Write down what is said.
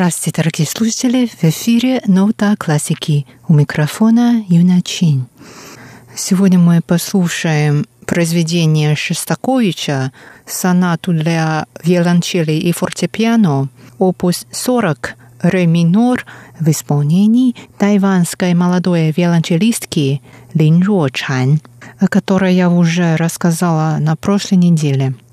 Здравствуйте, дорогие слушатели! В эфире «Нота классики». У микрофона Юна Чин. Сегодня мы послушаем произведение Шестаковича «Сонату для виолончели и фортепиано», опус 40, ре минор в исполнении тайванской молодой виолончелистки Лин Руочан, о которой я уже рассказала на прошлой неделе –